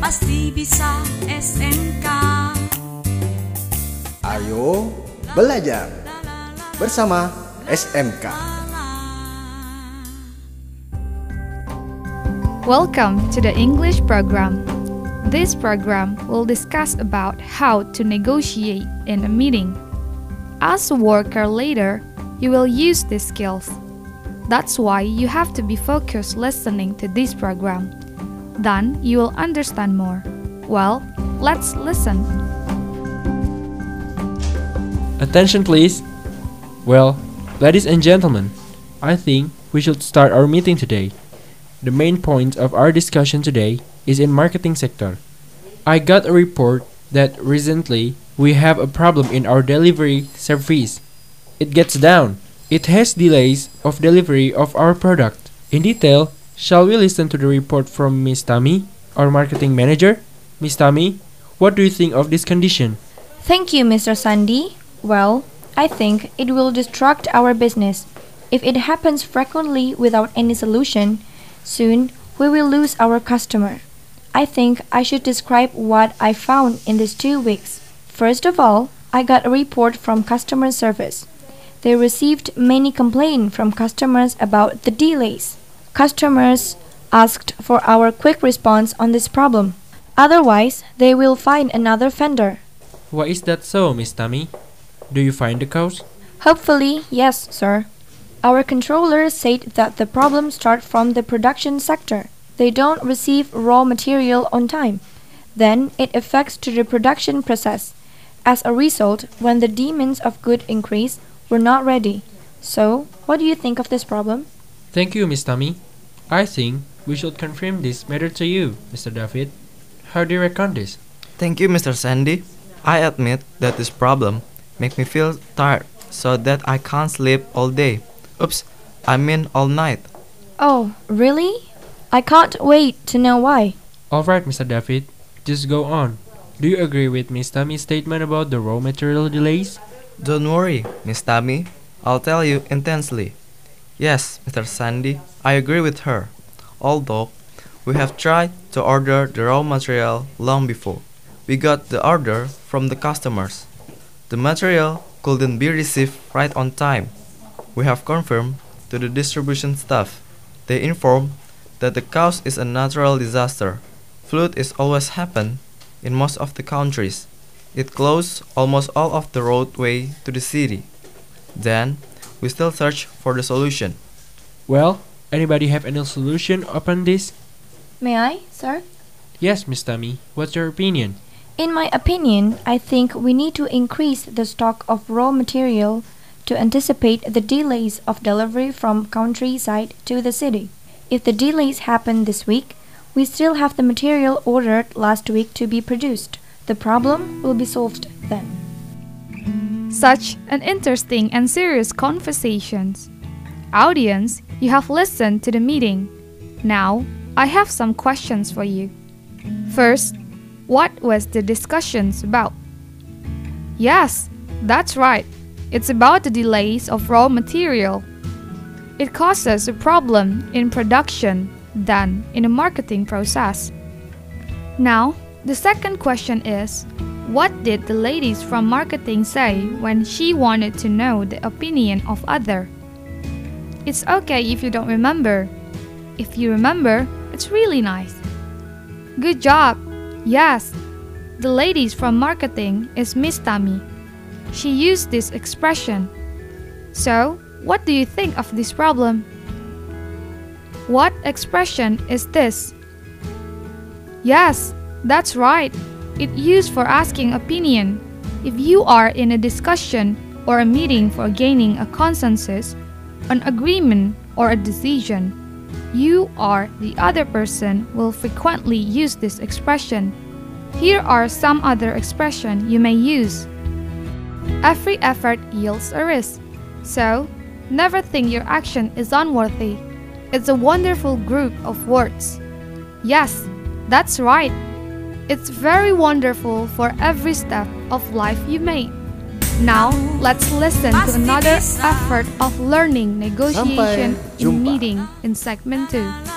pasti bisa SMK. Ayo belajar bersama SMK. Welcome to the English program. This program will discuss about how to negotiate in a meeting. As a worker later, you will use these skills. That's why you have to be focused listening to this program. Then you will understand more. Well, let's listen. Attention, please. Well, ladies and gentlemen, I think we should start our meeting today. The main point of our discussion today is in marketing sector. I got a report that recently we have a problem in our delivery service. It gets down. It has delays of delivery of our product. In detail, shall we listen to the report from Miss Tami, our marketing manager? Miss Tami, what do you think of this condition? Thank you, Mr. Sandy. Well, I think it will distract our business. If it happens frequently without any solution, soon we will lose our customer. I think I should describe what I found in these two weeks. First of all, I got a report from customer service. They received many complaints from customers about the delays. Customers asked for our quick response on this problem. Otherwise, they will find another vendor. Why is that so, Miss Tami? Do you find the cause? Hopefully, yes, sir. Our controller said that the problem starts from the production sector. They don't receive raw material on time. Then it affects to the production process. As a result, when the demands of good increase, we're not ready. So, what do you think of this problem? Thank you, Miss Tami. I think we should confirm this matter to you, Mr. David. How do you reckon this? Thank you, Mr. Sandy. I admit that this problem makes me feel tired so that I can't sleep all day. Oops, I mean all night. Oh, really? I can't wait to know why. Alright, Mr. David, just go on. Do you agree with Miss Tami's statement about the raw material delays? Don't worry, Miss Tami. I'll tell you intensely. Yes, Mr. Sandy, I agree with her. Although we have tried to order the raw material long before. We got the order from the customers. The material couldn't be received right on time. We have confirmed to the distribution staff. They inform that the cause is a natural disaster. Flood is always happen in most of the countries. It closed almost all of the roadway to the city. Then we still search for the solution. Well, anybody have any solution upon this? May I, sir? Yes, Miss Tami. What's your opinion? In my opinion, I think we need to increase the stock of raw material to anticipate the delays of delivery from countryside to the city. If the delays happen this week, we still have the material ordered last week to be produced. The problem will be solved then. Such an interesting and serious conversations. Audience, you have listened to the meeting. Now, I have some questions for you. First, what was the discussions about? Yes, that's right. It's about the delays of raw material. It causes a problem in production than in the marketing process. Now, the second question is what did the ladies from marketing say when she wanted to know the opinion of other? It's okay if you don't remember. If you remember, it's really nice. Good job. Yes. The ladies from marketing is Miss Tami. She used this expression. So, what do you think of this problem? What expression is this? Yes, that's right. It used for asking opinion. If you are in a discussion or a meeting for gaining a consensus, an agreement or a decision, you or the other person will frequently use this expression. Here are some other expression you may use. Every effort yields a risk. So, never think your action is unworthy. It's a wonderful group of words. Yes, that's right. It's very wonderful for every step of life you make. Now, let's listen to another effort of learning negotiation in meeting in segment 2.